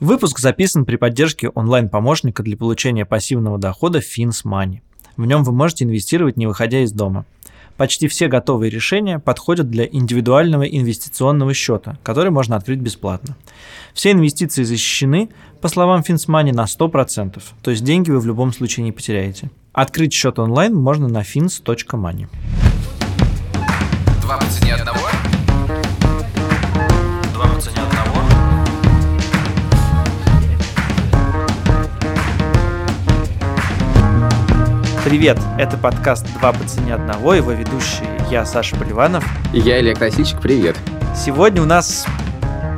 Выпуск записан при поддержке онлайн-помощника для получения пассивного дохода FinSmoney. В нем вы можете инвестировать, не выходя из дома. Почти все готовые решения подходят для индивидуального инвестиционного счета, который можно открыть бесплатно. Все инвестиции защищены, по словам FinSmoney, на 100%, то есть деньги вы в любом случае не потеряете. Открыть счет онлайн можно на fins.money. Два по цене одного? Привет, это подкаст «Два по цене одного», его ведущий я, Саша Поливанов. И я, Илья Красильщик, привет. Сегодня у нас...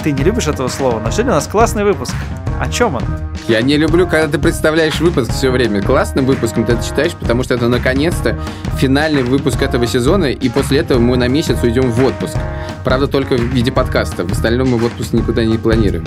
Ты не любишь этого слова, но сегодня у нас классный выпуск. О чем он? Я не люблю, когда ты представляешь выпуск все время. Классным выпуском ты это читаешь, потому что это наконец-то финальный выпуск этого сезона, и после этого мы на месяц уйдем в отпуск. Правда, только в виде подкаста. В остальном мы в отпуск никуда не планируем.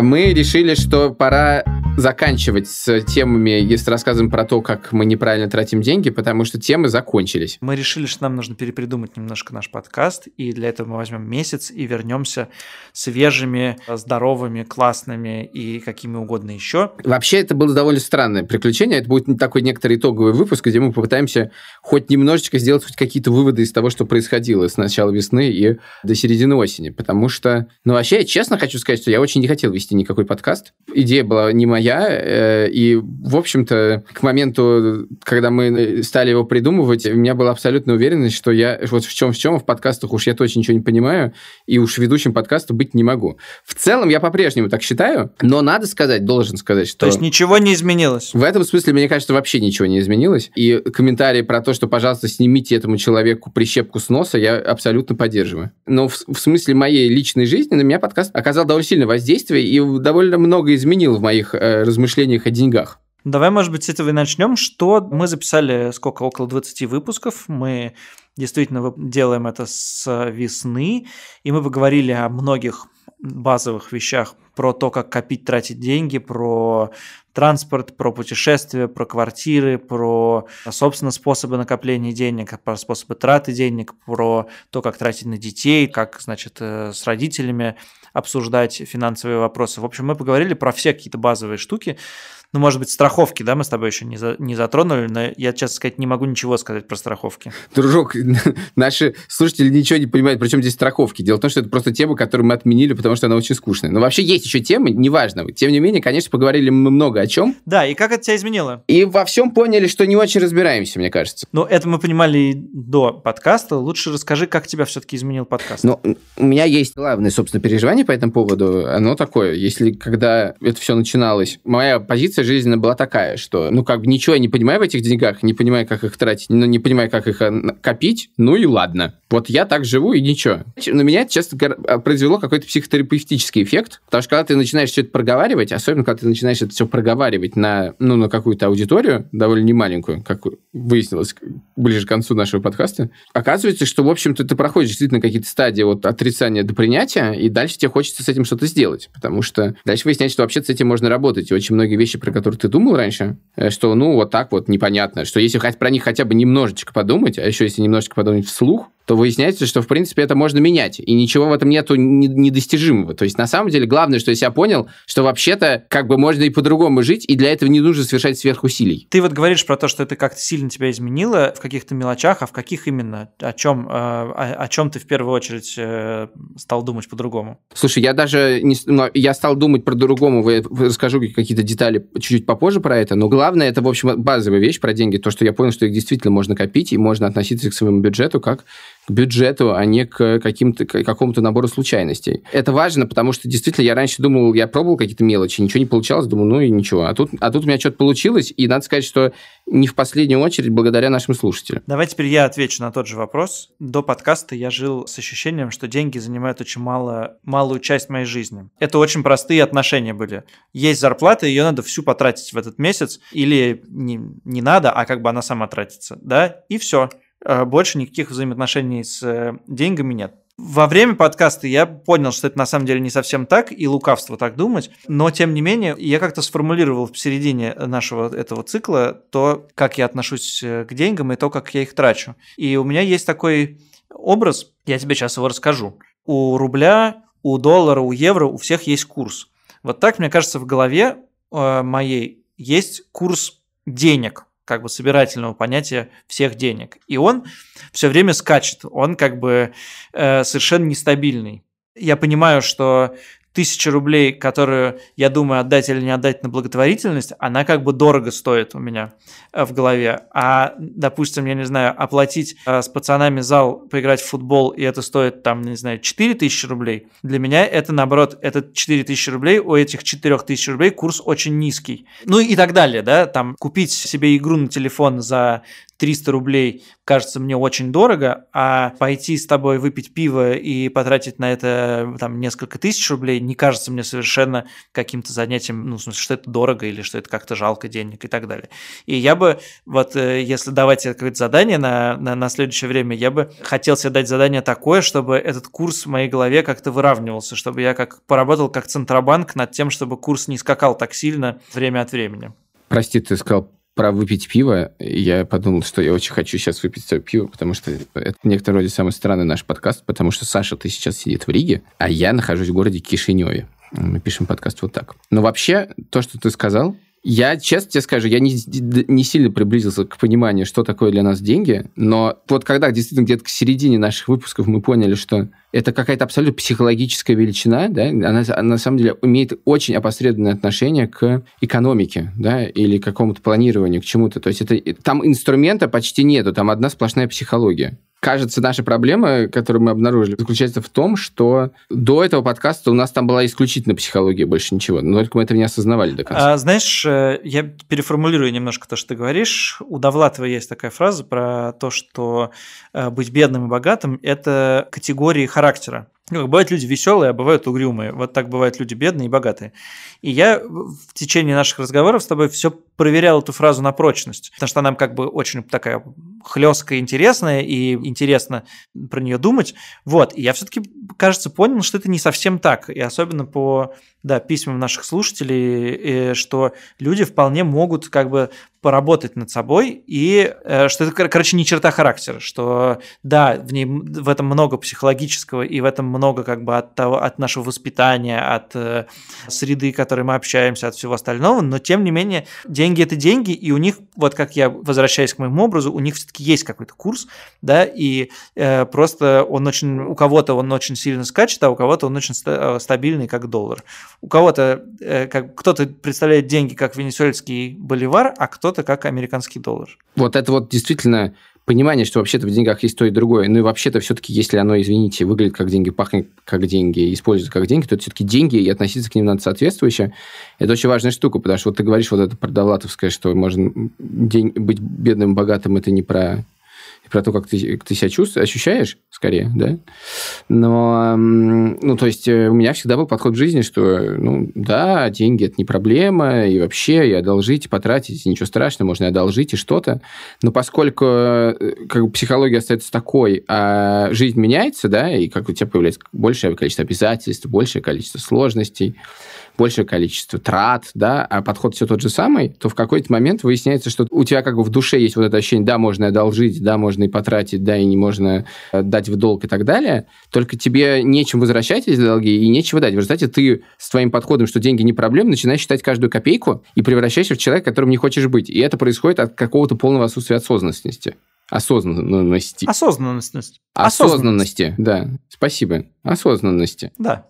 Мы решили, что пора заканчивать с темами и с рассказом про то, как мы неправильно тратим деньги, потому что темы закончились. Мы решили, что нам нужно перепридумать немножко наш подкаст, и для этого мы возьмем месяц и вернемся свежими, здоровыми, классными и какими угодно еще. Вообще, это было довольно странное приключение. Это будет такой некоторый итоговый выпуск, где мы попытаемся хоть немножечко сделать хоть какие-то выводы из того, что происходило с начала весны и до середины осени. Потому что, ну, вообще, я честно хочу сказать, что я очень не хотел вести никакой подкаст. Идея была не моя, я. Э, и, в общем-то, к моменту, когда мы стали его придумывать, у меня была абсолютная уверенность, что я вот в чем в чем в подкастах уж я точно ничего не понимаю, и уж ведущим подкаста быть не могу. В целом, я по-прежнему так считаю, но надо сказать, должен сказать, что... То есть ничего не изменилось? В этом смысле, мне кажется, вообще ничего не изменилось. И комментарии про то, что, пожалуйста, снимите этому человеку прищепку с носа, я абсолютно поддерживаю. Но в, в смысле моей личной жизни на меня подкаст оказал довольно сильное воздействие и довольно много изменил в моих э, размышлениях о деньгах. Давай, может быть, с этого и начнем. Что мы записали сколько? Около 20 выпусков. Мы действительно делаем это с весны, и мы поговорили о многих базовых вещах про то, как копить, тратить деньги, про транспорт, про путешествия, про квартиры, про, собственно, способы накопления денег, про способы траты денег, про то, как тратить на детей, как, значит, э, с родителями обсуждать финансовые вопросы. В общем, мы поговорили про все какие-то базовые штуки ну, может быть, страховки, да, мы с тобой еще не, за, не затронули, но я, честно сказать, не могу ничего сказать про страховки. Дружок, наши слушатели ничего не понимают, причем здесь страховки. Дело в том, что это просто тема, которую мы отменили, потому что она очень скучная. Но вообще есть еще темы, неважно. Тем не менее, конечно, поговорили мы много о чем. Да, и как это тебя изменило? И во всем поняли, что не очень разбираемся, мне кажется. Ну, это мы понимали и до подкаста. Лучше расскажи, как тебя все-таки изменил подкаст. Ну, у меня есть главное, собственно, переживание по этому поводу. Оно такое. Если когда это все начиналось, моя позиция позиция жизненно была такая, что, ну, как бы ничего я не понимаю в этих деньгах, не понимаю, как их тратить, но не понимаю, как их э, копить, ну и ладно. Вот я так живу, и ничего. На меня это, честно а, произвело какой-то психотерапевтический эффект, потому что когда ты начинаешь все это проговаривать, особенно когда ты начинаешь это все проговаривать на, ну, на какую-то аудиторию, довольно немаленькую, как выяснилось ближе к концу нашего подкаста, оказывается, что, в общем-то, ты проходишь действительно какие-то стадии от отрицания до принятия, и дальше тебе хочется с этим что-то сделать, потому что дальше выясняется, что вообще с этим можно работать, и очень многие вещи, про которые ты думал раньше, э, что, ну, вот так вот непонятно, что если про них хотя бы немножечко подумать, а еще если немножечко подумать вслух, то выясняется, что, в принципе, это можно менять. И ничего в этом нету недостижимого. То есть, на самом деле, главное, что я себя понял, что вообще-то как бы можно и по-другому жить, и для этого не нужно совершать сверхусилий. Ты вот говоришь про то, что это как-то сильно тебя изменило в каких-то мелочах, а в каких именно? О чем, э, о, о чем ты в первую очередь э, стал думать по-другому? Слушай, я даже не, я стал думать про-другому, я расскажу какие-то детали чуть-чуть попозже про это, но главное, это, в общем, базовая вещь про деньги, то, что я понял, что их действительно можно копить, и можно относиться к своему бюджету как бюджету, а не к каким-то к какому-то набору случайностей. Это важно, потому что действительно я раньше думал, я пробовал какие-то мелочи, ничего не получалось, думал, ну и ничего. А тут, а тут у меня что-то получилось, и надо сказать, что не в последнюю очередь благодаря нашим слушателям. Давай теперь я отвечу на тот же вопрос. До подкаста я жил с ощущением, что деньги занимают очень мало, малую часть моей жизни. Это очень простые отношения были. Есть зарплата, ее надо всю потратить в этот месяц, или не, не надо, а как бы она сама тратится, да, и все. Э, больше никаких взаимоотношений с э, деньгами нет. Во время подкаста я понял, что это на самом деле не совсем так, и лукавство так думать, но тем не менее я как-то сформулировал в середине нашего этого цикла то, как я отношусь э, к деньгам и то, как я их трачу. И у меня есть такой образ, я тебе сейчас его расскажу. У рубля, у доллара, у евро у всех есть курс. Вот так, мне кажется, в голове моей есть курс денег, как бы собирательного понятия всех денег. И он все время скачет, он как бы э, совершенно нестабильный. Я понимаю, что тысяча рублей, которую я думаю отдать или не отдать на благотворительность, она как бы дорого стоит у меня э, в голове. А, допустим, я не знаю, оплатить э, с пацанами зал, поиграть в футбол, и это стоит там, не знаю, 4 тысячи рублей, для меня это, наоборот, это 4 тысячи рублей, у этих 4 тысяч рублей курс очень низкий. Ну и так далее, да, там купить себе игру на телефон за 300 рублей кажется мне очень дорого, а пойти с тобой выпить пиво и потратить на это там несколько тысяч рублей не кажется мне совершенно каким-то занятием, ну, в смысле, что это дорого или что это как-то жалко денег и так далее. И я бы, вот э, если давать какое-то задание на, на, на следующее время, я бы хотел себе дать задание такое, чтобы этот курс в моей голове как-то выравнивался, чтобы я как поработал как Центробанк над тем, чтобы курс не скакал так сильно время от времени. Прости, ты сказал про выпить пиво, я подумал, что я очень хочу сейчас выпить свое пиво, потому что это в некотором роде самый странный наш подкаст, потому что Саша, ты сейчас сидит в Риге, а я нахожусь в городе Кишиневе. Мы пишем подкаст вот так. Но вообще, то, что ты сказал, я, честно тебе скажу, я не, не сильно приблизился к пониманию, что такое для нас деньги, но вот когда действительно где-то к середине наших выпусков мы поняли, что это какая-то абсолютно психологическая величина, да, она, на самом деле имеет очень опосредованное отношение к экономике, да, или к какому-то планированию, к чему-то. То есть это, там инструмента почти нету, там одна сплошная психология. Кажется, наша проблема, которую мы обнаружили, заключается в том, что до этого подкаста у нас там была исключительно психология, больше ничего. Но только мы этого не осознавали до конца. А, знаешь, э, я переформулирую немножко то, что ты говоришь. У Довлатова есть такая фраза про то, что э, быть бедным и богатым – это категории характера. Ну, бывают люди веселые, а бывают угрюмые. Вот так бывают люди бедные и богатые. И я в течение наших разговоров с тобой все проверял эту фразу на прочность, потому что она как бы очень такая хлесткая, интересная, и интересно про нее думать. Вот, и я все-таки, кажется, понял, что это не совсем так, и особенно по да, письмам наших слушателей, что люди вполне могут как бы поработать над собой, и э, что это, короче, не черта характера, что да, в, ней, в этом много психологического, и в этом много как бы от, того, от нашего воспитания, от э, среды, в которой мы общаемся, от всего остального, но тем не менее деньги – это деньги, и у них, вот как я возвращаюсь к моему образу, у них все-таки есть какой-то курс, да, и э, просто он очень, у кого-то он очень сильно скачет, а у кого-то он очень стабильный, как доллар. У кого-то, э, как, кто-то представляет деньги как венесуэльский боливар, а кто кто-то как американский доллар. Вот это вот действительно понимание, что вообще-то в деньгах есть то и другое. Ну и вообще-то все-таки, если оно, извините, выглядит как деньги, пахнет как деньги, используется как деньги, то это все-таки деньги, и относиться к ним надо соответствующе. Это очень важная штука, потому что вот ты говоришь вот это про Довлатовское, что можно день, быть бедным, богатым, это не про про то, как ты, ты себя чувствуешь, ощущаешь, скорее, да. Но, ну, то есть, э, у меня всегда был подход в жизни, что, ну, да, деньги – это не проблема, и вообще, и одолжить, и потратить, ничего страшного, можно и одолжить, и что-то. Но поскольку э, как бы, психология остается такой, а жизнь меняется, да, и как у тебя появляется большее количество обязательств, большее количество сложностей, большее количество трат, да, а подход все тот же самый, то в какой-то момент выясняется, что у тебя как бы в душе есть вот это ощущение, да, можно одолжить, да, можно и потратить, да, и не можно э, дать в долг и так далее, только тебе нечем возвращать эти долги и нечего дать. В результате ты с твоим подходом, что деньги не проблема, начинаешь считать каждую копейку и превращаешься в человека, которым не хочешь быть. И это происходит от какого-то полного отсутствия осознанности. Осознанности. Осознанность. Осознанности, да. Спасибо. Осознанности. Да.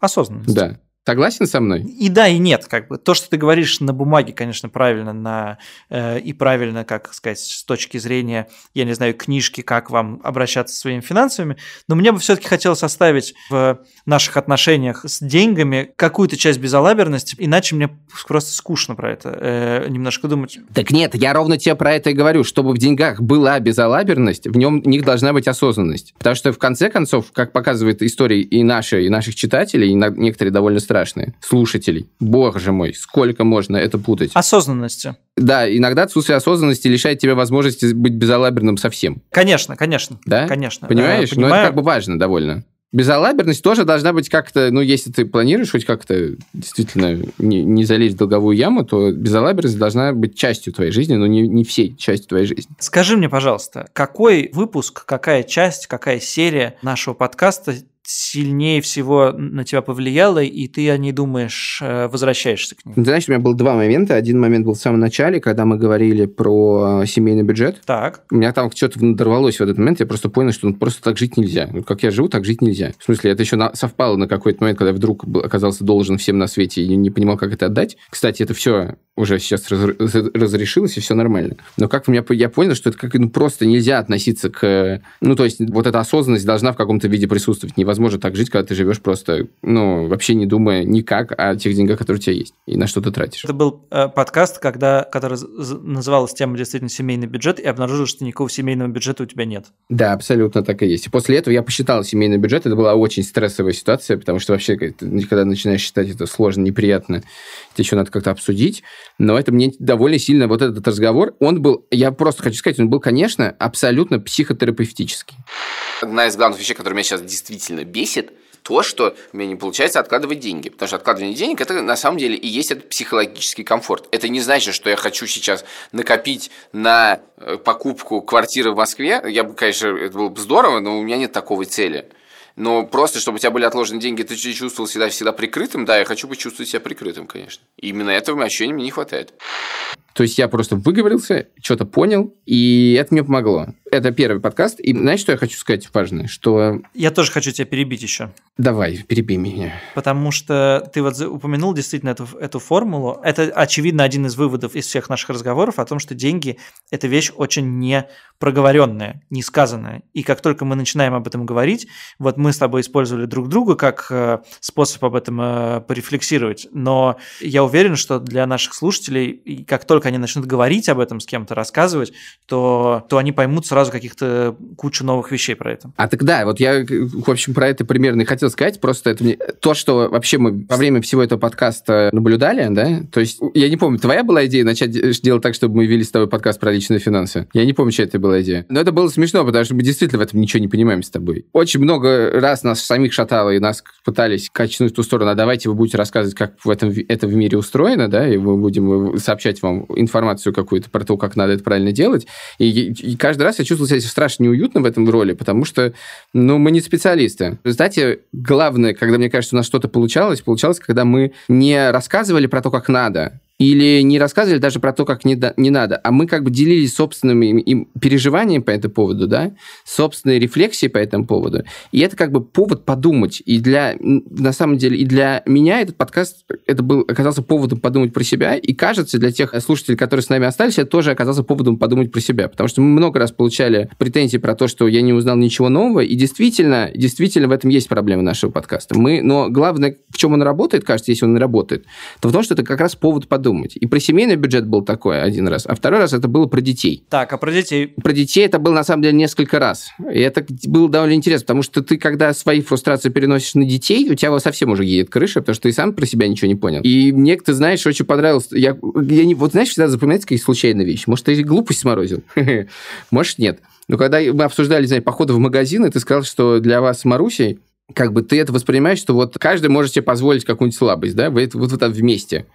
Осознанность. Да. Согласен со мной? И да, и нет, как бы то, что ты говоришь на бумаге, конечно, правильно, на э, и правильно, как сказать, с точки зрения, я не знаю, книжки, как вам обращаться со своими финансами, но мне бы все-таки хотелось оставить в наших отношениях с деньгами какую-то часть безалаберности, иначе мне просто скучно про это э, немножко думать. Так нет, я ровно тебе про это и говорю, чтобы в деньгах была безалаберность, в нем в них должна быть осознанность, потому что в конце концов, как показывает история и наши, и наших читателей, и некоторые довольно страшные. Слушателей. Боже мой, сколько можно это путать? Осознанности. Да, иногда отсутствие осознанности лишает тебя возможности быть безалаберным совсем. Конечно, конечно. Да? Конечно. Понимаешь? Э, Но это как бы важно довольно. Безалаберность тоже должна быть как-то, ну, если ты планируешь хоть как-то действительно не, не залезть в долговую яму, то безалаберность должна быть частью твоей жизни, но не, не всей частью твоей жизни. Скажи мне, пожалуйста, какой выпуск, какая часть, какая серия нашего подкаста сильнее всего на тебя повлияло, и ты о ней думаешь, э, возвращаешься к ней? Ты знаешь, у меня было два момента. Один момент был в самом начале, когда мы говорили про семейный бюджет. Так. У меня там что-то надорвалось в этот момент, я просто понял, что ну, просто так жить нельзя. Вот как я живу, так жить нельзя. В смысле, это еще на, совпало на какой-то момент, когда я вдруг оказался должен всем на свете и не понимал, как это отдать. Кстати, это все уже сейчас раз, разрешилось, и все нормально. Но как меня, я понял, что это как ну, просто нельзя относиться к... Ну, то есть, вот эта осознанность должна в каком-то виде присутствовать. Невозможно так жить, когда ты живешь просто, ну, вообще не думая никак о тех деньгах, которые у тебя есть, и на что ты тратишь. Это был э, подкаст, когда, который называлась тема действительно «Семейный бюджет», и обнаружил, что никакого семейного бюджета у тебя нет. Да, абсолютно так и есть. И после этого я посчитал семейный бюджет. Это была очень стрессовая ситуация, потому что вообще, когда начинаешь считать это сложно, неприятно, это еще надо как-то обсудить но это мне довольно сильно, вот этот разговор, он был, я просто хочу сказать, он был, конечно, абсолютно психотерапевтический. Одна из главных вещей, которая меня сейчас действительно бесит, то, что у меня не получается откладывать деньги. Потому что откладывание денег, это на самом деле и есть этот психологический комфорт. Это не значит, что я хочу сейчас накопить на э, покупку квартиры в Москве. Я бы, конечно, это было бы здорово, но у меня нет такой цели. Но просто, чтобы у тебя были отложены деньги, ты чувствовал себя всегда прикрытым, да, я хочу быть чувствовать себя прикрытым, конечно. И именно этого ощущения мне не хватает. То есть я просто выговорился, что-то понял, и это мне помогло. Это первый подкаст. И знаешь, что я хочу сказать важное? Что... Я тоже хочу тебя перебить еще. Давай, перебей меня. Потому что ты вот упомянул действительно эту, эту формулу. Это, очевидно, один из выводов из всех наших разговоров о том, что деньги – это вещь очень не проговоренная, не сказанная. И как только мы начинаем об этом говорить, вот мы с тобой использовали друг друга как э, способ об этом э, порефлексировать. Но я уверен, что для наших слушателей, как только они начнут говорить об этом с кем-то, рассказывать, то, то они поймут сразу каких-то кучу новых вещей про это. А тогда, вот я, в общем, про это примерно и хотел сказать, просто это мне... То, что вообще мы во время всего этого подкаста наблюдали, да, то есть, я не помню, твоя была идея начать делать так, чтобы мы вели с тобой подкаст про личные финансы? Я не помню, чья это была идея. Но это было смешно, потому что мы действительно в этом ничего не понимаем с тобой. Очень много раз нас самих шатало, и нас пытались качнуть в ту сторону, а давайте вы будете рассказывать, как в этом, это в мире устроено, да, и мы будем сообщать вам информацию какую-то про то, как надо это правильно делать. И, и каждый раз я чувствовал себя страшно неуютно в этом роли, потому что, ну, мы не специалисты. В главное, когда, мне кажется, у нас что-то получалось, получалось, когда мы не рассказывали про то, как надо, или не рассказывали даже про то, как не, не надо, а мы как бы делились собственными им переживаниями по этому поводу, да, собственной рефлексией по этому поводу. И это как бы повод подумать. И для, на самом деле, и для меня этот подкаст, это был, оказался поводом подумать про себя, и кажется, для тех слушателей, которые с нами остались, это тоже оказался поводом подумать про себя, потому что мы много раз получали претензии про то, что я не узнал ничего нового, и действительно, действительно в этом есть проблема нашего подкаста. Мы, но главное, в чем он работает, кажется, если он работает, то в том, что это как раз повод подумать подумать. И про семейный бюджет был такой один раз, а второй раз это было про детей. Так, а про детей? Про детей это было, на самом деле, несколько раз. И это было довольно интересно, потому что ты, когда свои фрустрации переносишь на детей, у тебя совсем уже едет крыша, потому что ты сам про себя ничего не понял. И мне, ты знаешь, очень понравилось. Я, я не, вот знаешь, всегда запоминается какие случайные вещи. Может, ты глупость сморозил? Может, нет. Но когда мы обсуждали, знаешь, походы в магазин, и ты сказал, что для вас с Марусей как бы ты это воспринимаешь, что вот каждый может себе позволить какую-нибудь слабость, да, вы это вот, вот там вместе.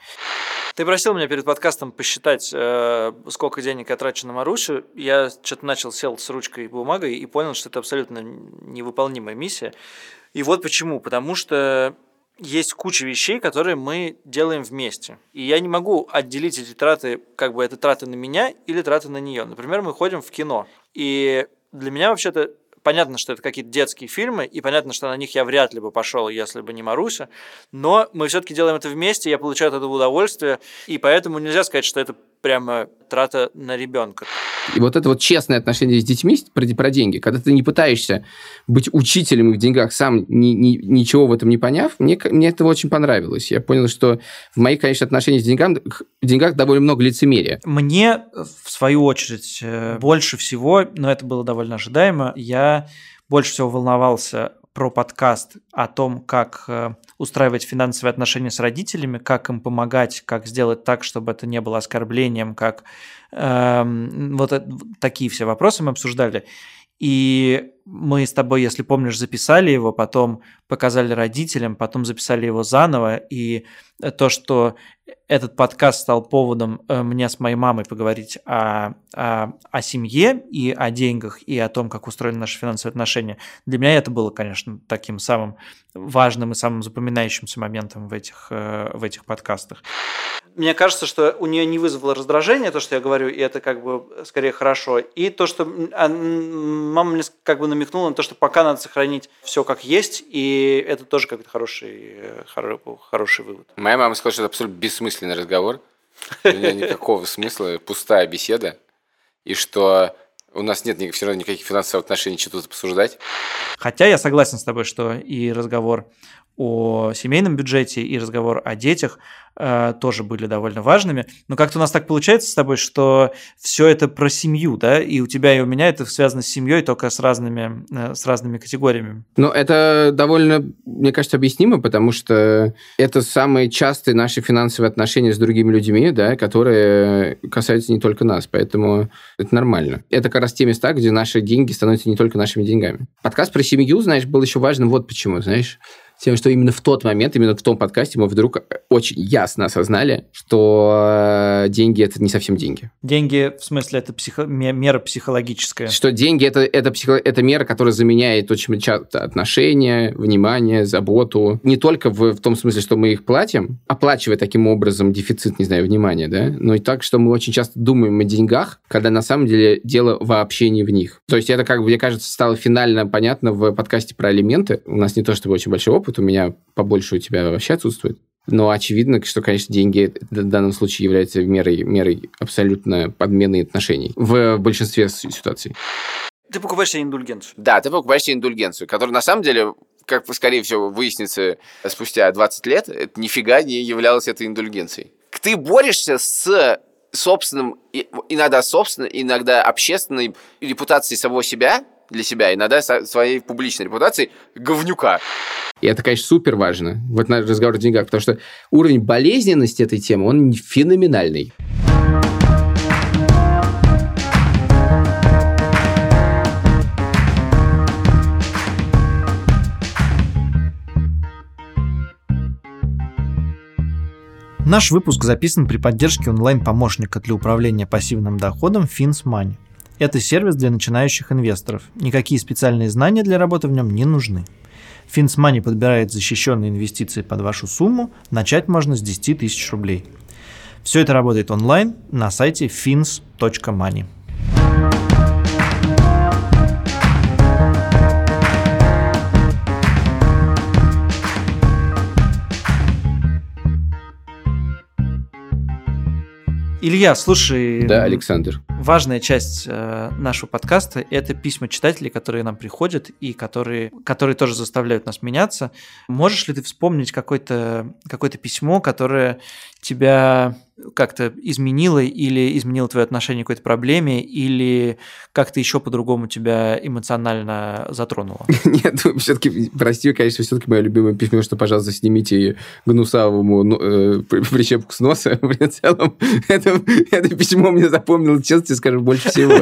Ты просил меня перед подкастом посчитать, э, сколько денег я трачу на Марусю. Я что-то начал, сел с ручкой и бумагой и понял, что это абсолютно невыполнимая миссия. И вот почему. Потому что есть куча вещей, которые мы делаем вместе. И я не могу отделить эти траты, как бы это траты на меня или траты на нее. Например, мы ходим в кино. И для меня вообще-то Понятно, что это какие-то детские фильмы, и понятно, что на них я вряд ли бы пошел, если бы не Маруся. Но мы все-таки делаем это вместе, я получаю от этого удовольствие, и поэтому нельзя сказать, что это прямо трата на ребенка. И вот это вот честное отношение с детьми про, про деньги, когда ты не пытаешься быть учителем в деньгах, сам ни, ни, ничего в этом не поняв, мне, мне это очень понравилось. Я понял, что в моих, конечно, отношениях с деньгами, в деньгах довольно много лицемерия. Мне, в свою очередь, э, больше всего, но это было довольно ожидаемо, я больше всего волновался про подкаст о том, как э, устраивать финансовые отношения с родителями, как им помогать, как сделать так, чтобы это не было оскорблением, как э, вот такие все вопросы мы обсуждали. И мы с тобой, если помнишь, записали его, потом показали родителям, потом записали его заново, и то, что этот подкаст стал поводом э, мне с моей мамой поговорить о, о, о семье и о деньгах, и о том, как устроены наши финансовые отношения, для меня это было, конечно, таким самым важным и самым запоминающимся моментом в этих, э, в этих подкастах мне кажется, что у нее не вызвало раздражение, то, что я говорю, и это как бы скорее хорошо. И то, что а, мама мне как бы намекнула на то, что пока надо сохранить все как есть, и это тоже как-то хороший, хороший, хороший вывод. Моя мама сказала, что это абсолютно бессмысленный разговор. У меня никакого смысла, пустая беседа. И что у нас нет все равно никаких финансовых отношений, что тут обсуждать. Хотя я согласен с тобой, что и разговор о семейном бюджете и разговор о детях э, тоже были довольно важными. Но как-то у нас так получается с тобой, что все это про семью, да, и у тебя и у меня это связано с семьей только с разными, э, с разными категориями. Ну, это довольно, мне кажется, объяснимо, потому что это самые частые наши финансовые отношения с другими людьми, да, которые касаются не только нас, поэтому это нормально. Это как раз те места, где наши деньги становятся не только нашими деньгами. Подкаст про семью, знаешь, был еще важным вот почему, знаешь, тем, что именно в тот момент, именно в том подкасте мы вдруг очень ясно осознали, что э, деньги – это не совсем деньги. Деньги, в смысле, это психо... мера психологическая. Что деньги это, – это, психо... это мера, которая заменяет очень часто отношения, внимание, заботу. Не только в, в том смысле, что мы их платим, оплачивая таким образом дефицит, не знаю, внимания, да, но и так, что мы очень часто думаем о деньгах, когда на самом деле дело вообще не в них. То есть это, как мне кажется, стало финально понятно в подкасте про алименты. У нас не то чтобы очень большой опыт, опыт у меня побольше у тебя вообще отсутствует. Но очевидно, что, конечно, деньги в данном случае являются мерой, мерой абсолютно подмены отношений в большинстве ситуаций. Ты покупаешь себе индульгенцию. Да, ты покупаешь себе индульгенцию, которая на самом деле как, скорее всего, выяснится спустя 20 лет, это нифига не являлась этой индульгенцией. Ты борешься с собственным, иногда собственной, иногда общественной репутацией самого себя, для себя, иногда своей публичной репутацией говнюка. И это, конечно, супер важно, вот на разговор о деньгах, потому что уровень болезненности этой темы, он феноменальный. Наш выпуск записан при поддержке онлайн-помощника для управления пассивным доходом Fins Money. Это сервис для начинающих инвесторов. Никакие специальные знания для работы в нем не нужны. FinSmoney подбирает защищенные инвестиции под вашу сумму. Начать можно с 10 тысяч рублей. Все это работает онлайн на сайте fins.money. Илья, слушай... Да, Александр. Важная часть э, нашего подкаста – это письма читателей, которые нам приходят и которые, которые тоже заставляют нас меняться. Можешь ли ты вспомнить какое-то какое письмо, которое тебя как-то изменило или изменило твое отношение к какой-то проблеме, или как-то еще по-другому тебя эмоционально затронуло? Нет, ну, все-таки, прости, конечно, все-таки мое любимое письмо, что, пожалуйста, снимите гнусавому ну, э, прищепку с носа. В целом, это, это письмо мне запомнило, честно тебе скажу, больше всего.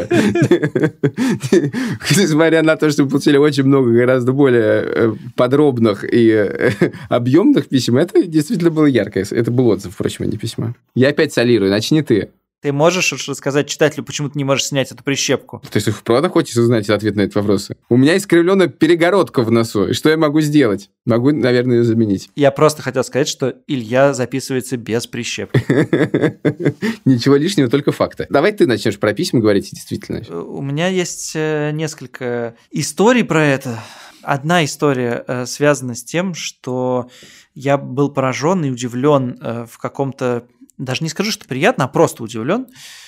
Несмотря на то, что мы получили очень много гораздо более э, подробных и э, объемных писем, это действительно было яркое. Это был отзыв, впрочем, а не письмо. Я опять солирую, начни ты. Ты можешь рассказать читателю, почему ты не можешь снять эту прищепку? То есть, правда хочешь узнать ответ на этот вопрос? У меня искривленная перегородка в носу. И что я могу сделать? Могу, наверное, ее заменить. Я просто хотел сказать, что Илья записывается без прищепки. Ничего лишнего, только факты. Давай ты начнешь про письма говорить, действительно. У меня есть э, несколько историй про это. Одна история э, связана с тем, что я был поражен и удивлен э, в каком-то даже не скажу, что приятно, а просто удивлен,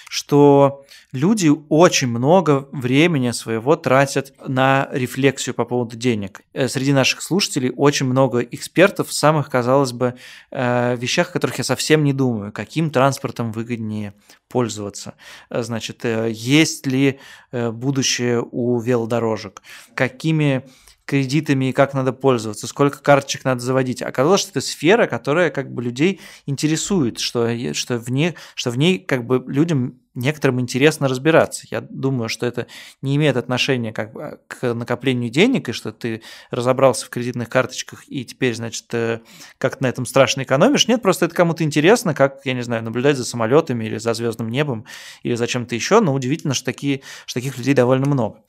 что люди очень много времени своего тратят на рефлексию по поводу денег. Э, среди наших слушателей очень много экспертов в самых, казалось бы, э, вещах, о которых я совсем не думаю. Каким транспортом выгоднее пользоваться? Э, значит, есть ли будущее у велодорожек? Какими кредитами и как надо пользоваться, сколько карточек надо заводить. Оказалось, что это сфера, которая как бы людей интересует, что, что, в, ней, что в ней как бы людям некоторым интересно разбираться. Я думаю, что это не имеет отношения как бы к накоплению денег, и что ты разобрался в кредитных карточках и теперь, значит, э, как на этом страшно экономишь. Нет, просто это кому-то интересно, как, я не знаю, наблюдать за самолетами или за звездным небом или за чем-то еще, но удивительно, что, такие, что таких людей довольно много.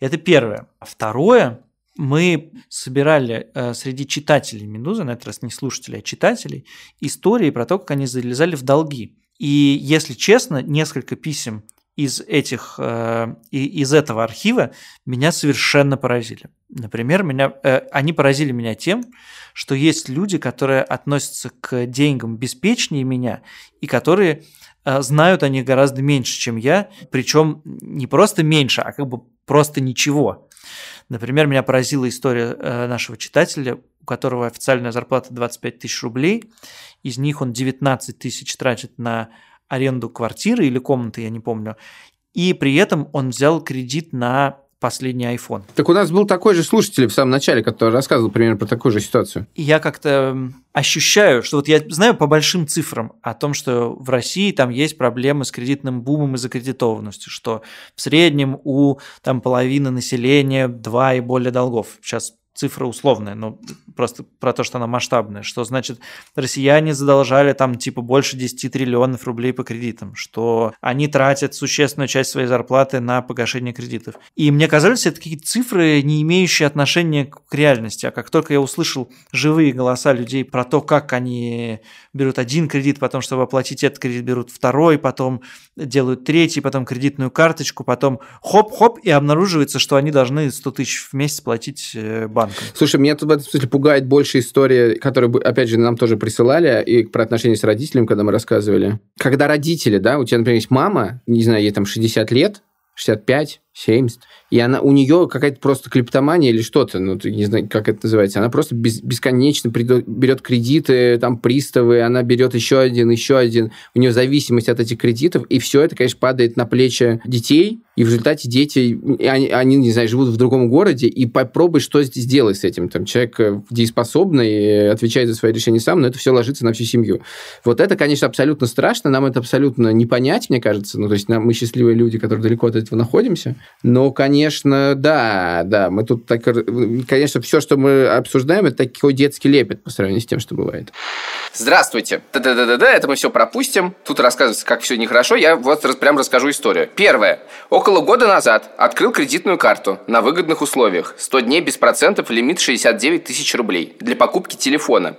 Это первое. Второе, мы собирали э, среди читателей «Медузы», на этот раз не слушателей, а читателей, истории про то, как они залезали в долги. И, если честно, несколько писем из этих э, из этого архива меня совершенно поразили. Например, меня э, они поразили меня тем, что есть люди, которые относятся к деньгам беспечнее меня и которые э, знают о них гораздо меньше, чем я, причем не просто меньше, а как бы просто ничего. Например, меня поразила история э, нашего читателя, у которого официальная зарплата 25 тысяч рублей, из них он 19 тысяч тратит на аренду квартиры или комнаты, я не помню, и при этом он взял кредит на последний iPhone. Так у нас был такой же слушатель в самом начале, который рассказывал примерно про такую же ситуацию. И я как-то ощущаю, что вот я знаю по большим цифрам о том, что в России там есть проблемы с кредитным бумом и закредитованностью, что в среднем у там половины населения два и более долгов. Сейчас цифра условная, но просто про то, что она масштабная, что значит россияне задолжали там типа больше 10 триллионов рублей по кредитам, что они тратят существенную часть своей зарплаты на погашение кредитов. И мне казались это какие-то цифры, не имеющие отношения к реальности, а как только я услышал живые голоса людей про то, как они берут один кредит, потом, чтобы оплатить этот кредит, берут второй, потом делают третий, потом кредитную карточку, потом хоп-хоп, и обнаруживается, что они должны 100 тысяч в месяц платить э, банку банком. Слушай, меня тут в этом смысле пугает больше история, которую, опять же, нам тоже присылали, и про отношения с родителями, когда мы рассказывали. Когда родители, да, у тебя, например, есть мама, не знаю, ей там 60 лет, 65, 70. И она, у нее какая-то просто клептомания или что-то, ну, не знаю, как это называется. Она просто без, бесконечно придет, берет кредиты, там, приставы, она берет еще один, еще один. У нее зависимость от этих кредитов, и все это, конечно, падает на плечи детей, и в результате дети, они, они, не знаю, живут в другом городе, и попробуй что сделать с этим. Там человек э, дееспособный, отвечает за свои решения сам, но это все ложится на всю семью. Вот это, конечно, абсолютно страшно, нам это абсолютно не понять, мне кажется. Ну, то есть нам, мы счастливые люди, которые далеко от этого находимся. Но, конечно, да, да, мы тут так... Конечно, все, что мы обсуждаем, это такой детский лепет по сравнению с тем, что бывает. Здравствуйте. Да-да-да-да, это мы все пропустим. Тут рассказывается, как все нехорошо. Я вот прям расскажу историю. Первое. Около года назад открыл кредитную карту на выгодных условиях. 100 дней без процентов, лимит 69 тысяч рублей для покупки телефона.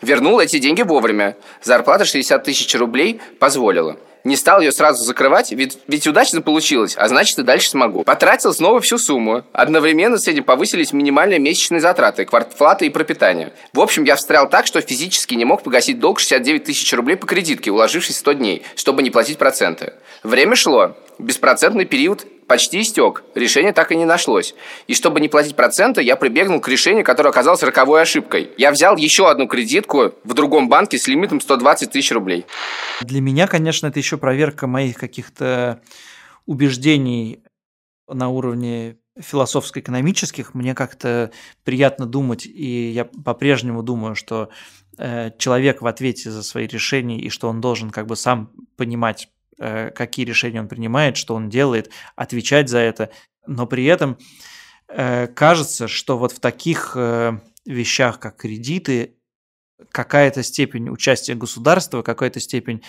Вернул эти деньги вовремя. Зарплата 60 тысяч рублей позволила. Не стал ее сразу закрывать, ведь, ведь удачно получилось, а значит и дальше смогу. Потратил снова всю сумму. Одновременно с этим повысились минимальные месячные затраты, квартплаты и пропитание. В общем, я встрял так, что физически не мог погасить долг 69 тысяч рублей по кредитке, уложившись 100 дней, чтобы не платить проценты. Время шло. Беспроцентный период почти истек. Решение так и не нашлось. И чтобы не платить проценты, я прибегнул к решению, которое оказалось роковой ошибкой. Я взял еще одну кредитку в другом банке с лимитом 120 тысяч рублей. Для меня, конечно, это еще проверка моих каких-то убеждений на уровне философско-экономических. Мне как-то приятно думать, и я по-прежнему думаю, что э, человек в ответе за свои решения, и что он должен как бы сам понимать, какие решения он принимает, что он делает, отвечать за это. Но при этом э, кажется, что вот в таких э, вещах, как кредиты, какая-то степень участия государства, какая-то степень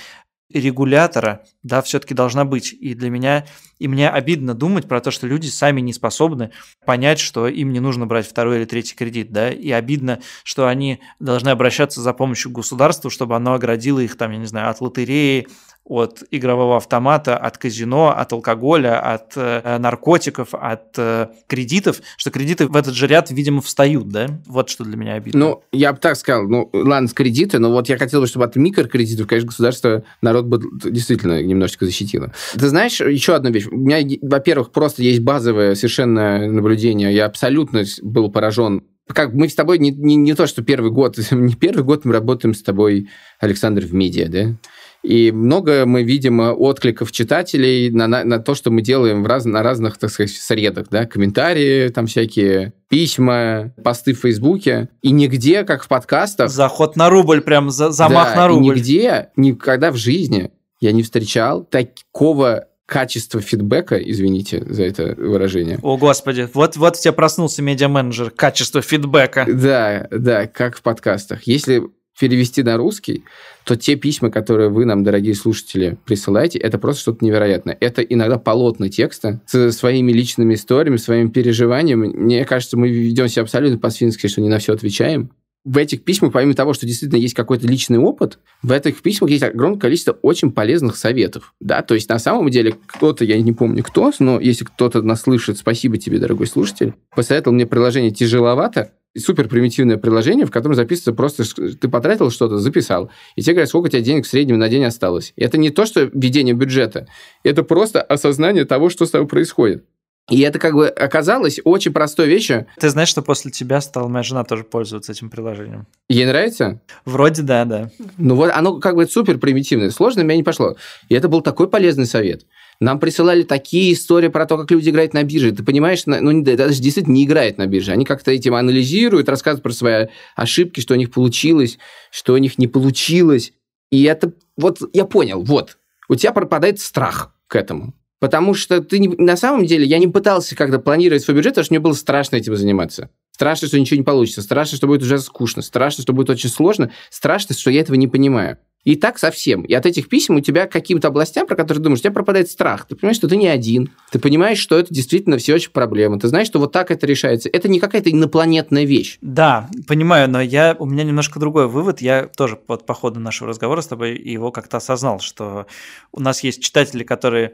регулятора, да, все-таки должна быть. И для меня, и мне обидно думать про то, что люди сами не способны понять, что им не нужно брать второй или третий кредит, да, и обидно, что они должны обращаться за помощью к государству, чтобы оно оградило их, там, я не знаю, от лотереи, от игрового автомата, от казино, от алкоголя, от э, наркотиков, от э, кредитов, что кредиты в этот же ряд, видимо, встают, да? Вот что для меня обидно. Ну, я бы так сказал, ну, ладно, с кредиты, но вот я хотел бы, чтобы от микрокредитов, конечно, государство, народ бы действительно немножечко защитило. Ты знаешь, еще одна вещь. У меня, во-первых, просто есть базовое совершенно наблюдение. Я абсолютно был поражен как мы с тобой не, не, не то, что первый год, не первый год мы работаем с тобой, Александр, в медиа, да? И много мы видим откликов читателей на, на, на то, что мы делаем в раз, на разных, так сказать, средах, да, комментарии там всякие, письма, посты в Фейсбуке. И нигде, как в подкастах... Заход на рубль, прям за, замах да, на рубль. нигде, никогда в жизни я не встречал такого качества фидбэка, извините за это выражение. О, господи, вот, вот у тебя проснулся медиа-менеджер, качество фидбэка. Да, да, как в подкастах. Если перевести на русский, то те письма, которые вы нам, дорогие слушатели, присылаете, это просто что-то невероятное. Это иногда полотна текста с своими личными историями, своими переживаниями. Мне кажется, мы ведем себя абсолютно по-свински, что не на все отвечаем в этих письмах, помимо того, что действительно есть какой-то личный опыт, в этих письмах есть огромное количество очень полезных советов. Да? То есть, на самом деле, кто-то, я не помню кто, но если кто-то нас слышит, спасибо тебе, дорогой слушатель, посоветовал мне приложение «Тяжеловато», супер примитивное приложение, в котором записывается просто, ты потратил что-то, записал, и тебе говорят, сколько у тебя денег в среднем на день осталось. И это не то, что введение бюджета, это просто осознание того, что с тобой происходит. И это как бы оказалось очень простой вещью. Ты знаешь, что после тебя стала моя жена тоже пользоваться этим приложением? Ей нравится? Вроде да, да. Ну вот оно как бы супер примитивное. Сложно меня не пошло. И это был такой полезный совет. Нам присылали такие истории про то, как люди играют на бирже. Ты понимаешь, ну, это же действительно не играет на бирже. Они как-то этим анализируют, рассказывают про свои ошибки, что у них получилось, что у них не получилось. И это вот я понял, вот, у тебя пропадает страх к этому. Потому что ты не, на самом деле я не пытался как-то планировать свой бюджет, потому что мне было страшно этим заниматься. Страшно, что ничего не получится. Страшно, что будет уже скучно. Страшно, что будет очень сложно. Страшно, что я этого не понимаю. И так совсем. И от этих писем у тебя каким-то областям, про которые думаешь, у тебя пропадает страх. Ты понимаешь, что ты не один. Ты понимаешь, что это действительно все очень проблема. Ты знаешь, что вот так это решается. Это не какая-то инопланетная вещь. Да, понимаю, но я, у меня немножко другой вывод. Я тоже под, по ходу нашего разговора с тобой его как-то осознал, что у нас есть читатели, которые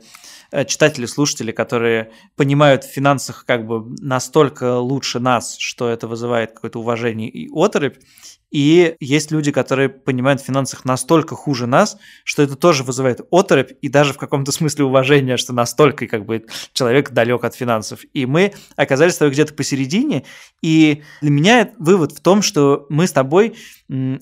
Э, читатели, слушатели, которые понимают в финансах как бы настолько лучше нас, что это вызывает какое-то уважение и оторопь, и есть люди, которые понимают в финансах настолько хуже нас, что это тоже вызывает оторопь и даже в каком-то смысле уважение, что настолько как бы человек далек от финансов. И мы оказались с тобой где-то посередине, и для меня вывод в том, что мы с тобой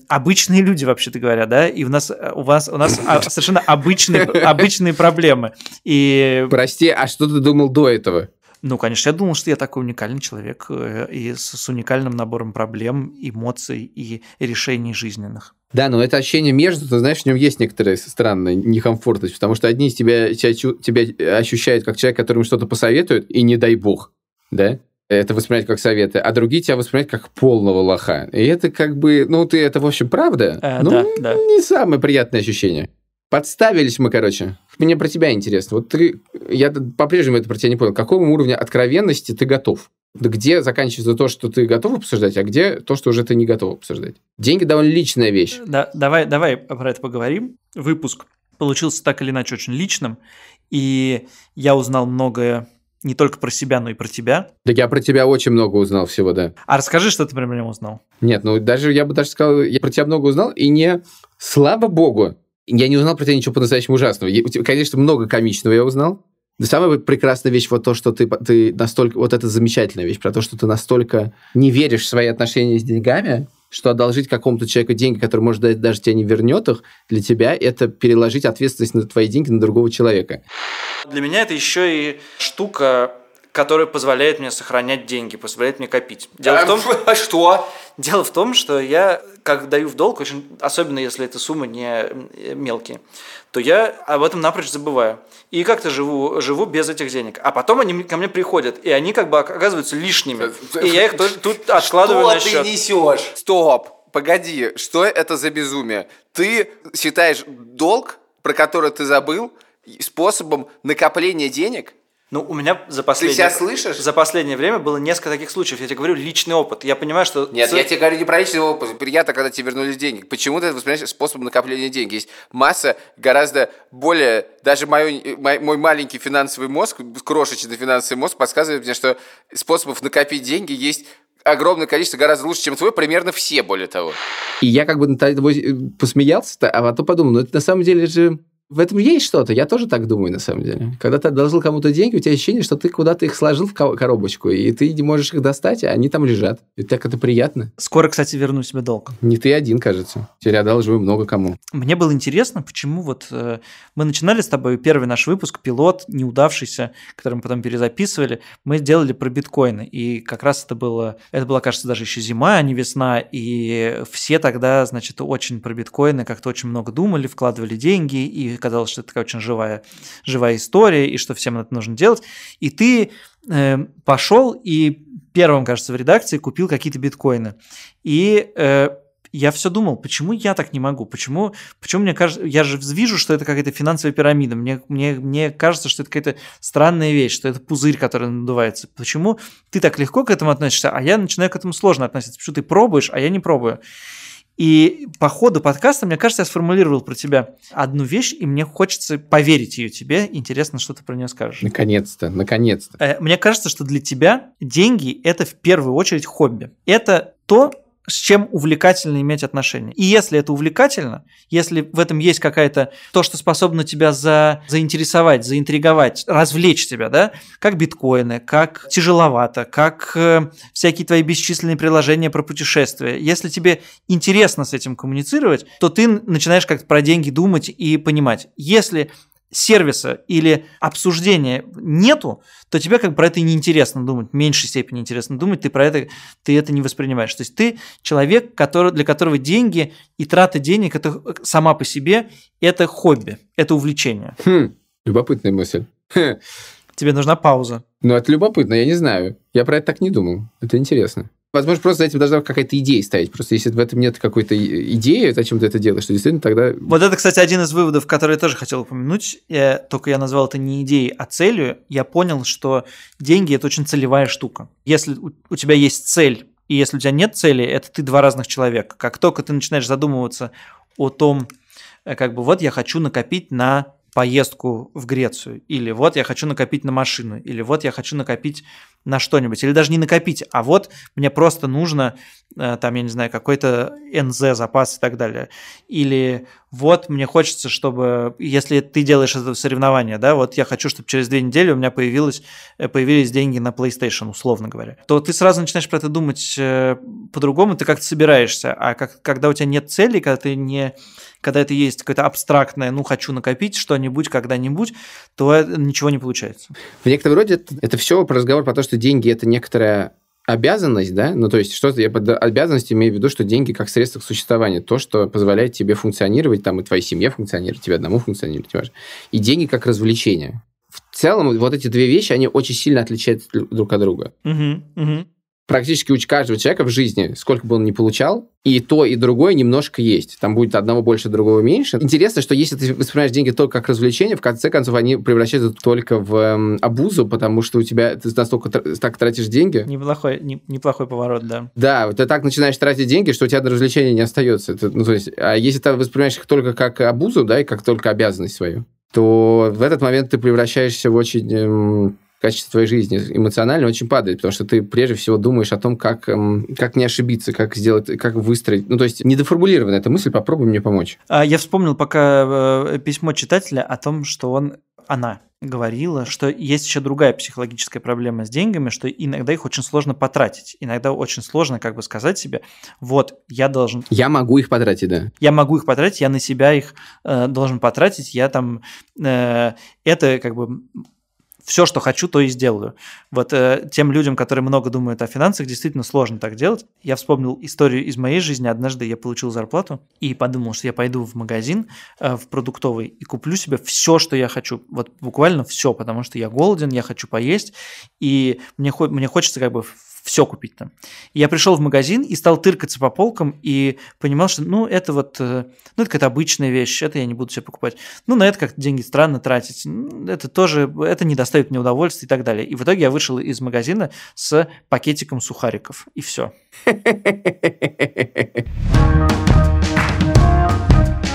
обычные люди, вообще-то говоря, да, и у нас у вас у нас а, совершенно обычные обычные проблемы. И прости, а что ты думал до этого? Ну, конечно, я думал, что я такой уникальный человек э, и с, с уникальным набором проблем, эмоций и решений жизненных. Да, но это ощущение между, ты знаешь, в нем есть некоторая странная некомфортность, потому что одни из тебя, тебя ощущают как человек, которым что-то посоветуют, и не дай бог, да? это воспринимать как советы, а другие тебя воспринимают как полного лоха. И это как бы, ну, ты это, в общем, правда, э, ну, да, да. не самое приятное ощущение. Подставились мы, короче. Мне про тебя интересно. Вот ты, я по-прежнему это про тебя не понял. К какому уровню откровенности ты готов? Где заканчивается то, что ты готов обсуждать, а где то, что уже ты не готов обсуждать? Деньги довольно личная вещь. Да, давай, давай про это поговорим. Выпуск получился так или иначе очень личным, и я узнал многое не только про себя, но и про тебя. Так я про тебя очень много узнал всего, да. А расскажи, что ты про меня узнал. Нет, ну даже я бы даже сказал, я про тебя много узнал, и не слава богу, я не узнал про тебя ничего по-настоящему ужасного. Я, конечно, много комичного я узнал. Но самая прекрасная вещь вот то, что ты, ты настолько... Вот это замечательная вещь про то, что ты настолько не веришь в свои отношения с деньгами, что одолжить какому-то человеку деньги, который, может, дать, даже тебе не вернет их, для тебя это переложить ответственность на твои деньги на другого человека. Для меня это еще и штука который позволяет мне сохранять деньги, позволяет мне копить. Дело а, в том, а что? Дело в том, что я, как даю в долг, очень, особенно если эта суммы не мелкие, то я об этом напрочь забываю. И как-то живу, живу без этих денег. А потом они ко мне приходят, и они как бы оказываются лишними. И я их тут откладываю что на счет. Что ты несешь? Стоп! Погоди, что это за безумие? Ты считаешь долг, про который ты забыл, способом накопления денег? Ну, у меня за последнее... Ты себя слышишь? За последнее время было несколько таких случаев. Я тебе говорю, личный опыт. Я понимаю, что... Нет, я тебе говорю не про личный опыт. Приятно, когда тебе вернулись деньги. Почему ты воспринимаешь способ накопления денег? Есть масса гораздо более... Даже мой, мой, мой маленький финансовый мозг, крошечный финансовый мозг подсказывает мне, что способов накопить деньги есть огромное количество, гораздо лучше, чем твой, примерно все, более того. И я как бы над тобой посмеялся, а потом подумал, ну это на самом деле же В этом есть что-то, я тоже так думаю, на самом деле. Когда ты одолжил кому-то деньги, у тебя ощущение, что ты куда-то их сложил в коробочку, и ты не можешь их достать, а они там лежат. И так это приятно. Скоро, кстати, верну себе долг. Не ты один, кажется. Теперь одалживаю много кому. Мне было интересно, почему вот э, мы начинали с тобой первый наш выпуск, пилот, неудавшийся, который мы потом перезаписывали, мы сделали про биткоины. И как раз это было, это была, кажется, даже еще зима, а не весна, и все тогда, значит, очень про биткоины как-то очень много думали, вкладывали деньги, и казалось, что это такая очень живая, живая история, и что всем это нужно делать. И ты э, пошел и первым, кажется, в редакции купил какие-то биткоины. И э, я все думал, почему я так не могу? Почему, почему мне кажется, я же вижу, что это какая-то финансовая пирамида. Мне, мне, мне кажется, что это какая-то странная вещь, что это пузырь, который надувается. Почему ты так легко к этому относишься, а я начинаю к этому сложно относиться? Почему ты пробуешь, а я не пробую? И по ходу подкаста, мне кажется, я сформулировал про тебя одну вещь, и мне хочется поверить ее тебе. Интересно, что ты про нее скажешь. Наконец-то, наконец-то. Э, мне кажется, что для тебя деньги – это в первую очередь хобби. Это то, с чем увлекательно иметь отношения. И если это увлекательно, если в этом есть какая-то то, что способно тебя за, заинтересовать, заинтриговать, развлечь тебя, да, как биткоины, как тяжеловато, как э, всякие твои бесчисленные приложения про путешествия. Если тебе интересно с этим коммуницировать, то ты начинаешь как-то про деньги думать и понимать. Если сервиса или обсуждения нету, то тебе как бы про это и неинтересно думать, в меньшей степени интересно думать, ты про это, ты это не воспринимаешь. То есть ты человек, который, для которого деньги и трата денег это сама по себе это хобби, это увлечение. Хм, любопытная мысль. Тебе нужна пауза. Ну, это любопытно, я не знаю. Я про это так не думал. Это интересно. Возможно, просто за этим должна какая-то идея стоять. Просто если в этом нет какой-то идеи, зачем ты это делаешь, то действительно тогда... Вот это, кстати, один из выводов, который я тоже хотел упомянуть. Я, только я назвал это не идеей, а целью. Я понял, что деньги – это очень целевая штука. Если у тебя есть цель, и если у тебя нет цели, это ты два разных человека. Как только ты начинаешь задумываться о том, э, как бы вот я хочу накопить на поездку в Грецию, или вот я хочу накопить на машину, или вот я хочу накопить на что-нибудь, или даже не накопить, а вот мне просто нужно, э, там, я не знаю, какой-то НЗ запас и так далее. Или вот мне хочется, чтобы, если ты делаешь это соревнование, да, вот я хочу, чтобы через две недели у меня появилось, э, появились деньги на PlayStation, условно говоря, то ты сразу начинаешь про это думать э, по-другому, ты как-то собираешься, а как, когда у тебя нет цели, когда ты не когда это есть какое-то абстрактное, ну, хочу накопить что-нибудь когда-нибудь, то ничего не получается. В некотором роде это, это все разговор про то, что деньги – это некоторая обязанность, да, ну, то есть что-то я под обязанностью имею в виду, что деньги как средство к существованию, то, что позволяет тебе функционировать, там, и твоей семье функционировать, тебе одному функционировать, важно. И деньги как развлечение. В целом, вот эти две вещи, они очень сильно отличаются друг от друга. Угу, угу практически у каждого человека в жизни, сколько бы он ни получал, и то, и другое немножко есть. Там будет одного больше, другого меньше. Интересно, что если ты воспринимаешь деньги только как развлечение, в конце концов они превращаются только в эм, абузу, потому что у тебя ты настолько так тратишь деньги. Неплохой, не, неплохой поворот, да. Да, ты так начинаешь тратить деньги, что у тебя до развлечения не остается. Это, ну, то есть, а если ты воспринимаешь их только как абузу, да, и как только обязанность свою, то в этот момент ты превращаешься в очень эм, качество твоей жизни эмоционально очень падает, потому что ты прежде всего думаешь о том, как, эм, как не ошибиться, как сделать, как выстроить. Ну, то есть, недоформулирована эта мысль, попробуй мне помочь. А, я вспомнил пока э, письмо читателя о том, что он, она говорила, что есть еще другая психологическая проблема с деньгами, что иногда их очень сложно потратить. Иногда очень сложно как бы сказать себе, вот, я должен... Я могу их потратить, да. Я могу их потратить, я на себя их э, должен потратить, я там... Э, это как бы все, что хочу, то и сделаю. Вот э, тем людям, которые много думают о финансах, действительно сложно так делать. Я вспомнил историю из моей жизни. Однажды я получил зарплату и подумал, что я пойду в магазин, э, в продуктовый, и куплю себе все, что я хочу. Вот буквально все, потому что я голоден, я хочу поесть, и мне, мне хочется как бы все купить там. я пришел в магазин и стал тыркаться по полкам и понимал, что ну это вот, э, ну это какая-то обычная вещь, это я не буду себе покупать. Ну на это как-то деньги странно тратить, это тоже, это не доставит мне удовольствия и так далее. И в итоге я вышел из магазина с пакетиком сухариков и все.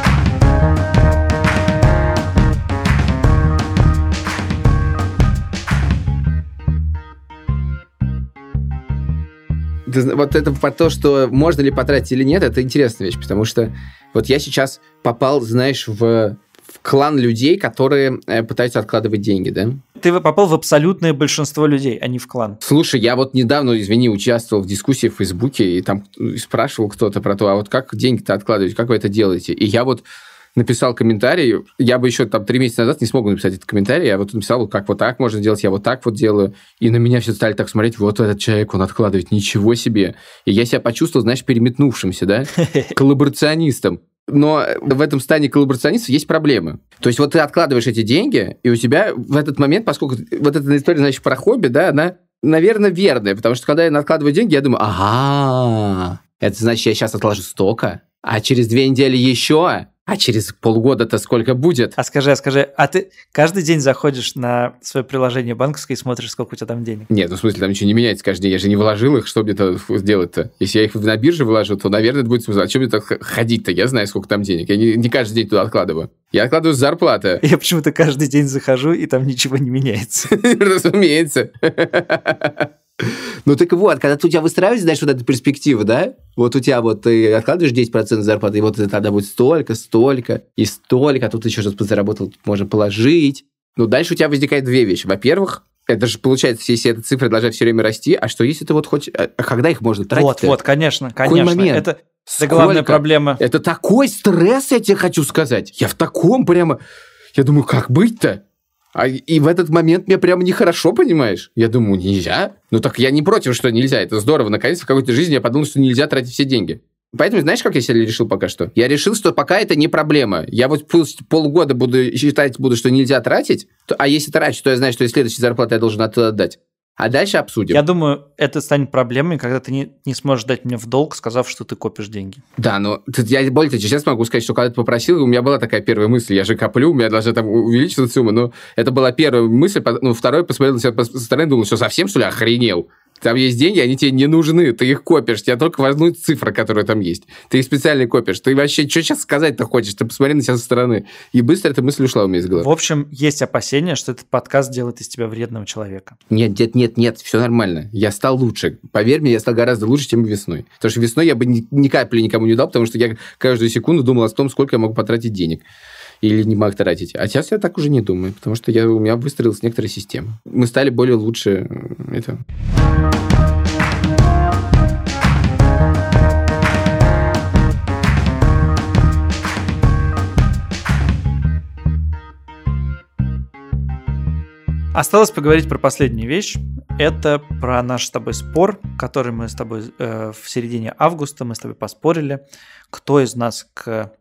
вот это про то, что можно ли потратить или нет, это интересная вещь, потому что вот я сейчас попал, знаешь, в в клан людей, которые э, пытаются откладывать деньги, да? Ты попал в абсолютное большинство людей, а не в клан. Слушай, я вот недавно, извини, участвовал в дискуссии в Фейсбуке, и там спрашивал кто-то про то, а вот как деньги-то откладывать, как вы это делаете? И я вот написал комментарий, я бы еще там три месяца назад не смог написать этот комментарий, я вот написал, как вот так можно делать, я вот так вот делаю, и на меня все стали так смотреть, вот этот человек, он откладывает, ничего себе. И я себя почувствовал, знаешь, переметнувшимся, да, коллаборационистом. Но в этом стане коллаборационистов есть проблемы. То есть вот ты откладываешь эти деньги, и у тебя в этот момент, поскольку вот эта история, значит, про хобби, да, она, наверное, верная, потому что когда я откладываю деньги, я думаю, ага, это значит, я сейчас отложу столько, а через две недели еще, а через полгода-то сколько будет? А скажи, а скажи, а ты каждый день заходишь на свое приложение банковское и смотришь, сколько у тебя там денег? Нет, ну в смысле, там ничего не меняется каждый день. Я же не вложил их, что мне-то сделать-то? Если я их на бирже вложу, то, наверное, это будет смысл. А что мне так ходить-то? Я знаю, сколько там денег. Я не, не каждый день туда откладываю. Я откладываю с зарплаты. Я почему-то каждый день захожу, и там ничего не меняется. Разумеется. Ну так вот, когда у тебя выстраивается, знаешь, вот эта перспектива, да? Вот у тебя вот ты откладываешь 10% зарплаты, и вот это тогда будет столько, столько и столько, а тут еще что-то подзаработал, можно положить. Ну, дальше у тебя возникает две вещи. Во-первых, это же получается, если эта цифра должна все время расти, а что если ты вот хоть... А когда их можно тратить? Вот, вот, конечно, конечно. Какой момент? Это, это главная проблема. Это такой стресс, я тебе хочу сказать. Я в таком прямо... Я думаю, как быть-то? А, и в этот момент мне прямо нехорошо, понимаешь? Я думаю, нельзя. Ну так я не против, что нельзя. Это здорово. Наконец в какой-то жизни я подумал, что нельзя тратить все деньги. Поэтому знаешь, как я себе решил пока что? Я решил, что пока это не проблема. Я вот пусть полгода буду считать, буду, что нельзя тратить, то, а если трачу, то я знаю, что из следующей зарплаты я должен отдать. А дальше обсудим. Я думаю, это станет проблемой, когда ты не, не сможешь дать мне в долг, сказав, что ты копишь деньги. Да, но тут я более того, сейчас могу сказать, что когда ты попросил, у меня была такая первая мысль, я же коплю, у меня должна там увеличиться сумма, но это была первая мысль, ну, второй посмотрел на себя со стороны, думал, что совсем, что ли, охренел? Там есть деньги, они тебе не нужны, ты их копишь, тебя только волнует цифра, которая там есть. Ты их специально копишь. Ты вообще, что сейчас сказать-то хочешь? Ты посмотри на себя со стороны. И быстро эта мысль ушла у меня из головы. В общем, есть опасения, что этот подкаст делает из тебя вредного человека. Нет, нет, нет, нет, все нормально. Я стал лучше. Поверь мне, я стал гораздо лучше, чем весной. Потому что весной я бы ни, ни капли никому не дал, потому что я каждую секунду думал о том, сколько я могу потратить денег или не мог тратить. А сейчас я так уже не думаю, потому что я, у меня выстроилась некоторая система. Мы стали более лучше э, это. Осталось поговорить про последнюю вещь. Это про наш с тобой спор, который мы с тобой э, в середине августа мы с тобой поспорили, кто из нас к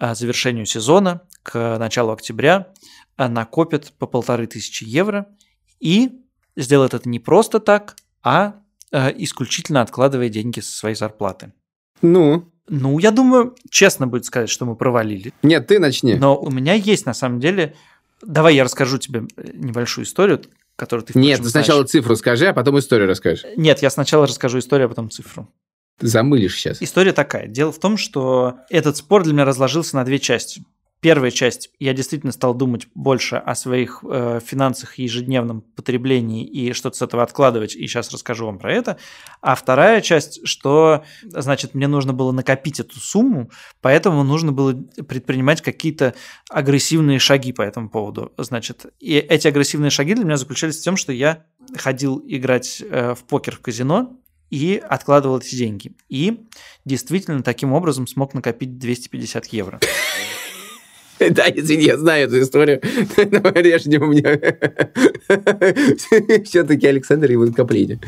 завершению сезона, к началу октября э, накопит по полторы тысячи евро и сделает это не просто так, а э, исключительно откладывая деньги со своей зарплаты. Ну, Ну, я думаю, честно будет сказать, что мы провалили. нет, ты начни. Но у меня есть на самом деле. Давай я расскажу тебе э, небольшую историю, которую ты Нет, ты знаешь. сначала цифру скажи, а потом историю расскажешь. Нет, я сначала расскажу историю, а потом цифру. Замылишь сейчас. История такая. Дело в том, что этот спор для меня разложился на две части. Первая часть, я действительно стал думать больше о своих э, финансах и ежедневном потреблении и что-то с этого откладывать, и сейчас расскажу вам про это. А вторая часть, что, значит, мне нужно было накопить эту сумму, поэтому нужно было предпринимать какие-то агрессивные шаги по этому поводу. Значит, и эти агрессивные шаги для меня заключались в том, что я ходил играть э, в покер в казино, и откладывал эти деньги. И действительно таким образом смог накопить 250 евро. Да, извини, я знаю эту историю. Но режь у меня. Все-таки Александр его накопление.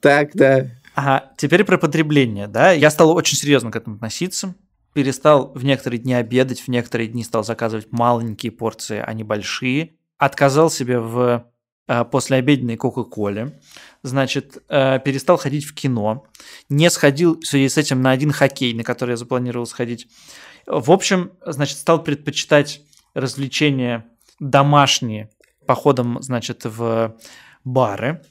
Так, да. А теперь про потребление, да. Я стал очень серьезно к этому относиться. Перестал в некоторые дни обедать, в некоторые дни стал заказывать маленькие порции, а не большие. Отказал себе в э, послеобеденной Кока-Коле. Значит, э, перестал ходить в кино. Не сходил в связи с этим на один хоккей, на который я запланировал сходить. В общем, значит, стал предпочитать развлечения домашние походом, значит, в бары.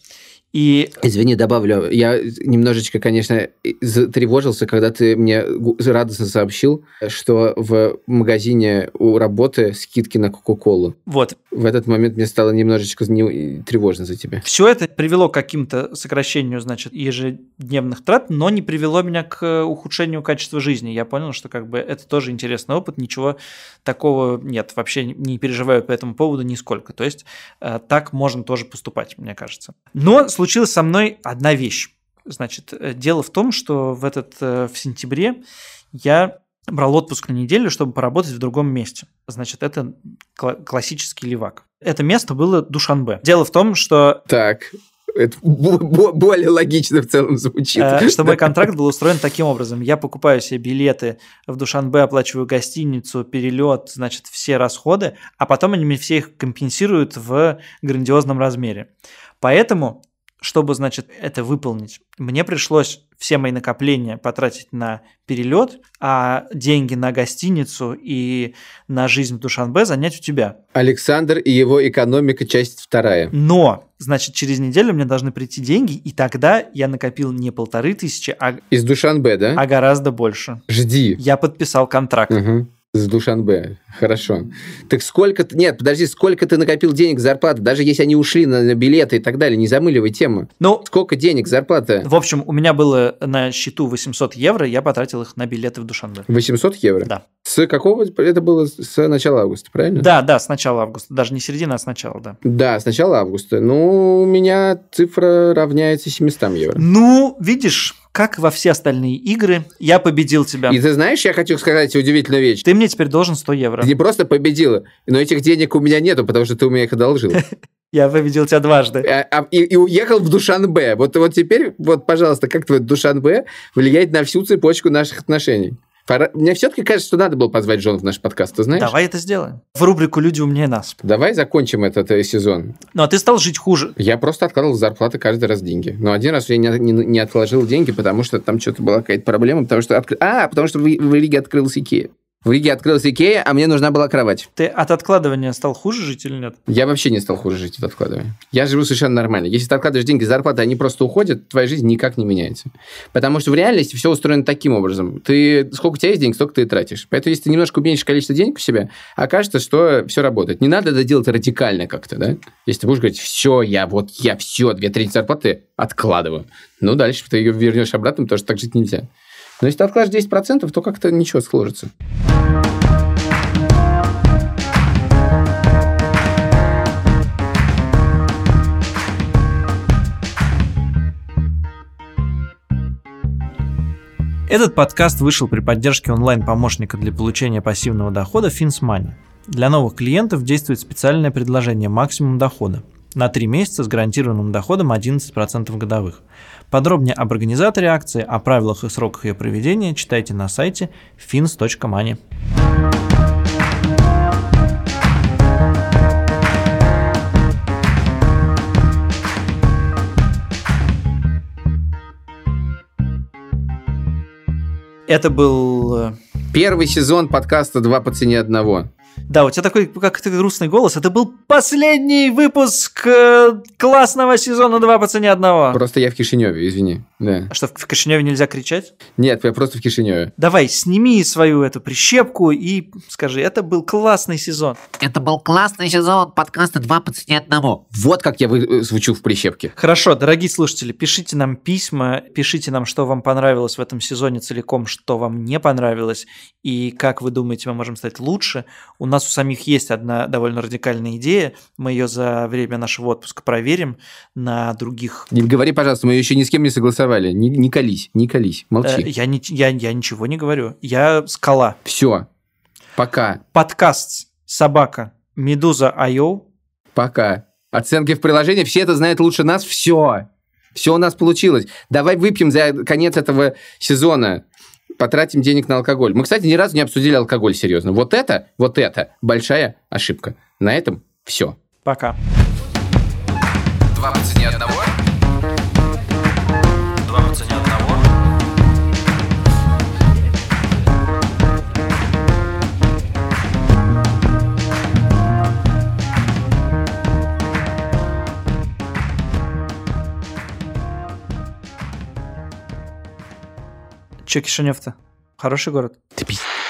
И Извини, добавлю. Я немножечко, конечно, тревожился, когда ты мне радостно сообщил, что в магазине у работы скидки на Кока-Колу. вот, В этот момент мне стало немножечко не- тревожно за тебя. все это привело к каким-то сокращению, значит, ежедневных трат, но не привело меня к ухудшению качества жизни. Я понял, что как бы это тоже интересный опыт, ничего такого нет, вообще не переживаю по этому поводу нисколько. То есть э, так можно тоже поступать, мне кажется. Но случилась со мной одна вещь. Значит, э, дело в том, что в этот э, в сентябре я брал отпуск на неделю, чтобы поработать в другом месте. Значит, это кла- классический левак. Это место было Душанбе. Дело в том, что Так, это бо- бо- более логично в целом звучит. Э, что мой контракт был устроен таким образом. Я покупаю себе билеты в Душанбе, оплачиваю гостиницу, перелет, значит, все расходы, а потом они мне все их компенсируют в грандиозном размере. Поэтому, чтобы, значит, это выполнить, мне пришлось все мои накопления потратить на перелет, а деньги на гостиницу и на жизнь в Душанбе занять у тебя. Александр и его экономика, часть вторая. Но, значит, через неделю мне должны прийти деньги, и тогда я накопил не полторы тысячи, а, Из Душанбе, да? а гораздо больше. Жди. Я подписал контракт. Мгм. С Душанбе. Хорошо. Так сколько... Нет, подожди, сколько ты накопил денег зарплаты? Даже если они ушли на, на билеты и так далее, не замыливай тему. Ну, Сколько денег зарплата? в общем, у меня было на счету 800 евро, я потратил их на билеты в Душанбе. 800 евро? Да. С какого... Это было с начала августа, правильно? Да, да, с начала августа. Даже не середина, а с начала, да. Да, с начала августа. Ну, у меня цифра равняется 700 евро. Ну, видишь, как во все остальные игры, я победил тебя. И ты знаешь, я хочу сказать удивительную вещь. Ты мне теперь должен 100 евро. Ты не просто победила, но этих денег у меня нету, потому что ты у меня их одолжил. Я победил тебя дважды. А- а- И, и уехал в Душанбе. Вот, вот теперь, вот, пожалуйста, как твой Душанбе влияет на всю цепочку наших отношений? Пора- Мне все-таки кажется, что надо было позвать Джон в наш подкаст, ты знаешь? Давай это сделаем. В рубрику «Люди умнее нас». Давай закончим этот э, сезон. Ну, а ты стал жить хуже. Я просто откладывал зарплаты каждый раз деньги. Но один раз я не, не- не отложил деньги, потому что там что-то была какая-то проблема. Потому что откры- А, потому что в, в Риге открылась Икея. В Риге открылась Икея, а мне нужна была кровать. Ты от откладывания стал хуже жить или нет? Я вообще не стал хуже жить от откладывания. Я живу совершенно нормально. Если ты откладываешь деньги зарплаты, они просто уходят, твоя жизнь никак не меняется. Потому что в реальности все устроено таким образом. Ты, сколько у тебя есть денег, столько ты и тратишь. Поэтому если ты немножко уменьшишь количество денег у себя, окажется, что все работает. Не надо это делать радикально как-то, да? Если ты будешь говорить, все, я вот, я все, две трети зарплаты откладываю. Ну, дальше ты ее вернешь обратно, потому что так жить нельзя. Но если ты откладываешь 10%, то как-то ничего сложится. Этот подкаст вышел при поддержке онлайн-помощника для получения пассивного дохода FinSmoney. Для новых клиентов действует специальное предложение «Максимум дохода» на 3 месяца с гарантированным доходом 11% годовых. Подробнее об организаторе акции, о правилах и сроках ее проведения читайте на сайте fins.money. Это был... э, Первый сезон подкаста «Два по цене одного». Да, у тебя такой как-то грустный голос. Это был последний выпуск э, классного сезона 2 по цене одного. Просто я в Кишиневе, извини. Да. А что, в Кишиневе нельзя кричать? Нет, я просто в Кишиневе. Давай, сними свою эту прищепку и скажи, это был классный сезон. Это был классный сезон подкаста «Два по цене одного». Вот как я вы- э, звучу в прищепке. Хорошо, дорогие слушатели, пишите нам письма, пишите нам, что вам понравилось в этом сезоне целиком, что вам не понравилось, и как вы думаете, мы можем стать лучше. У нас у самих есть одна довольно радикальная идея, мы ее за время нашего отпуска проверим на других. Не говори, пожалуйста, мы ее еще ни с кем не согласовали. Не, не колись, не колись, Э, молчи. Я, не, я, я ничего не говорю. Я скала. Все. Пока. Подкаст собака Медуза Айо. Пока. Оценки в приложении, все это знают лучше нас. Все. Все у нас получилось. Давай выпьем за конец этого сезона. Потратим денег на алкоголь. Мы, кстати, ни разу не обсудили алкоголь серьезно. Вот это, вот это большая ошибка. На этом все. Пока. Два по цене одного. Че Кишинев-то? Хороший город? Ты пиздец.